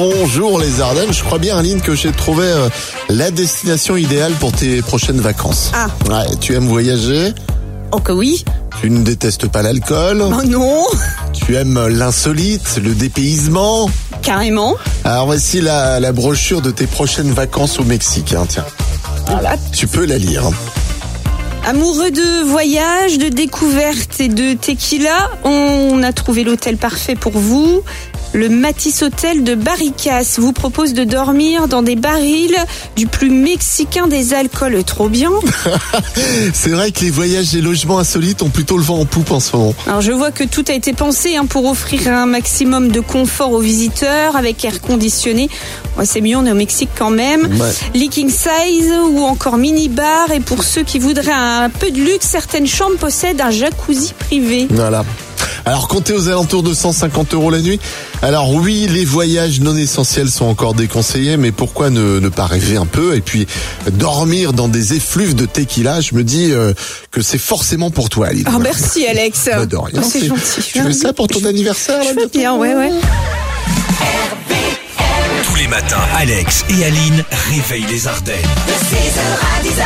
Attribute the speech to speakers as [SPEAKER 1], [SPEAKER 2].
[SPEAKER 1] bonjour les Ardennes. Je crois bien, Aline, que j'ai trouvé euh, la destination idéale pour tes prochaines vacances.
[SPEAKER 2] Ah.
[SPEAKER 1] Ouais, tu aimes voyager?
[SPEAKER 2] Oh que oui.
[SPEAKER 1] Tu ne détestes pas l'alcool?
[SPEAKER 2] Oh non.
[SPEAKER 1] Tu aimes l'insolite, le dépaysement?
[SPEAKER 2] Carrément.
[SPEAKER 1] Alors voici la, la brochure de tes prochaines vacances au Mexique. hein, tiens,
[SPEAKER 2] Voilà.
[SPEAKER 1] tu peux la lire.
[SPEAKER 2] Amoureux de voyage, de découverte et de tequila, on a trouvé l'hôtel parfait pour vous. Le Matisse Hôtel de Barricas vous propose de dormir dans des barils du plus mexicain des alcools. Trop bien.
[SPEAKER 1] C'est vrai que les voyages et logements insolites ont plutôt le vent en poupe en ce moment.
[SPEAKER 2] Alors je vois que tout a été pensé hein, pour offrir un maximum de confort aux visiteurs avec air conditionné. Ouais, c'est mieux, on est au Mexique quand même.
[SPEAKER 1] Ouais.
[SPEAKER 2] Leaking size ou encore mini bar. Et pour ceux qui voudraient un peu de luxe, certaines chambres possèdent un jacuzzi privé.
[SPEAKER 1] Voilà. Alors comptez aux alentours de 150 euros la nuit. Alors oui, les voyages non essentiels sont encore déconseillés, mais pourquoi ne, ne pas rêver un peu et puis dormir dans des effluves de tequila? Je me dis euh, que c'est forcément pour toi, Aline.
[SPEAKER 2] Ah merci Alex.
[SPEAKER 1] Bah, de rien,
[SPEAKER 2] Oh,
[SPEAKER 1] c'est
[SPEAKER 2] gentil.
[SPEAKER 1] Tu fais ça pour ton anniversaire là,
[SPEAKER 2] Je veux
[SPEAKER 1] bientôt?
[SPEAKER 2] bien, ouais, ouais.
[SPEAKER 3] Tous les matins, Alex et Aline réveillent les Ardennes.
[SPEAKER 4] De 6h à 10h,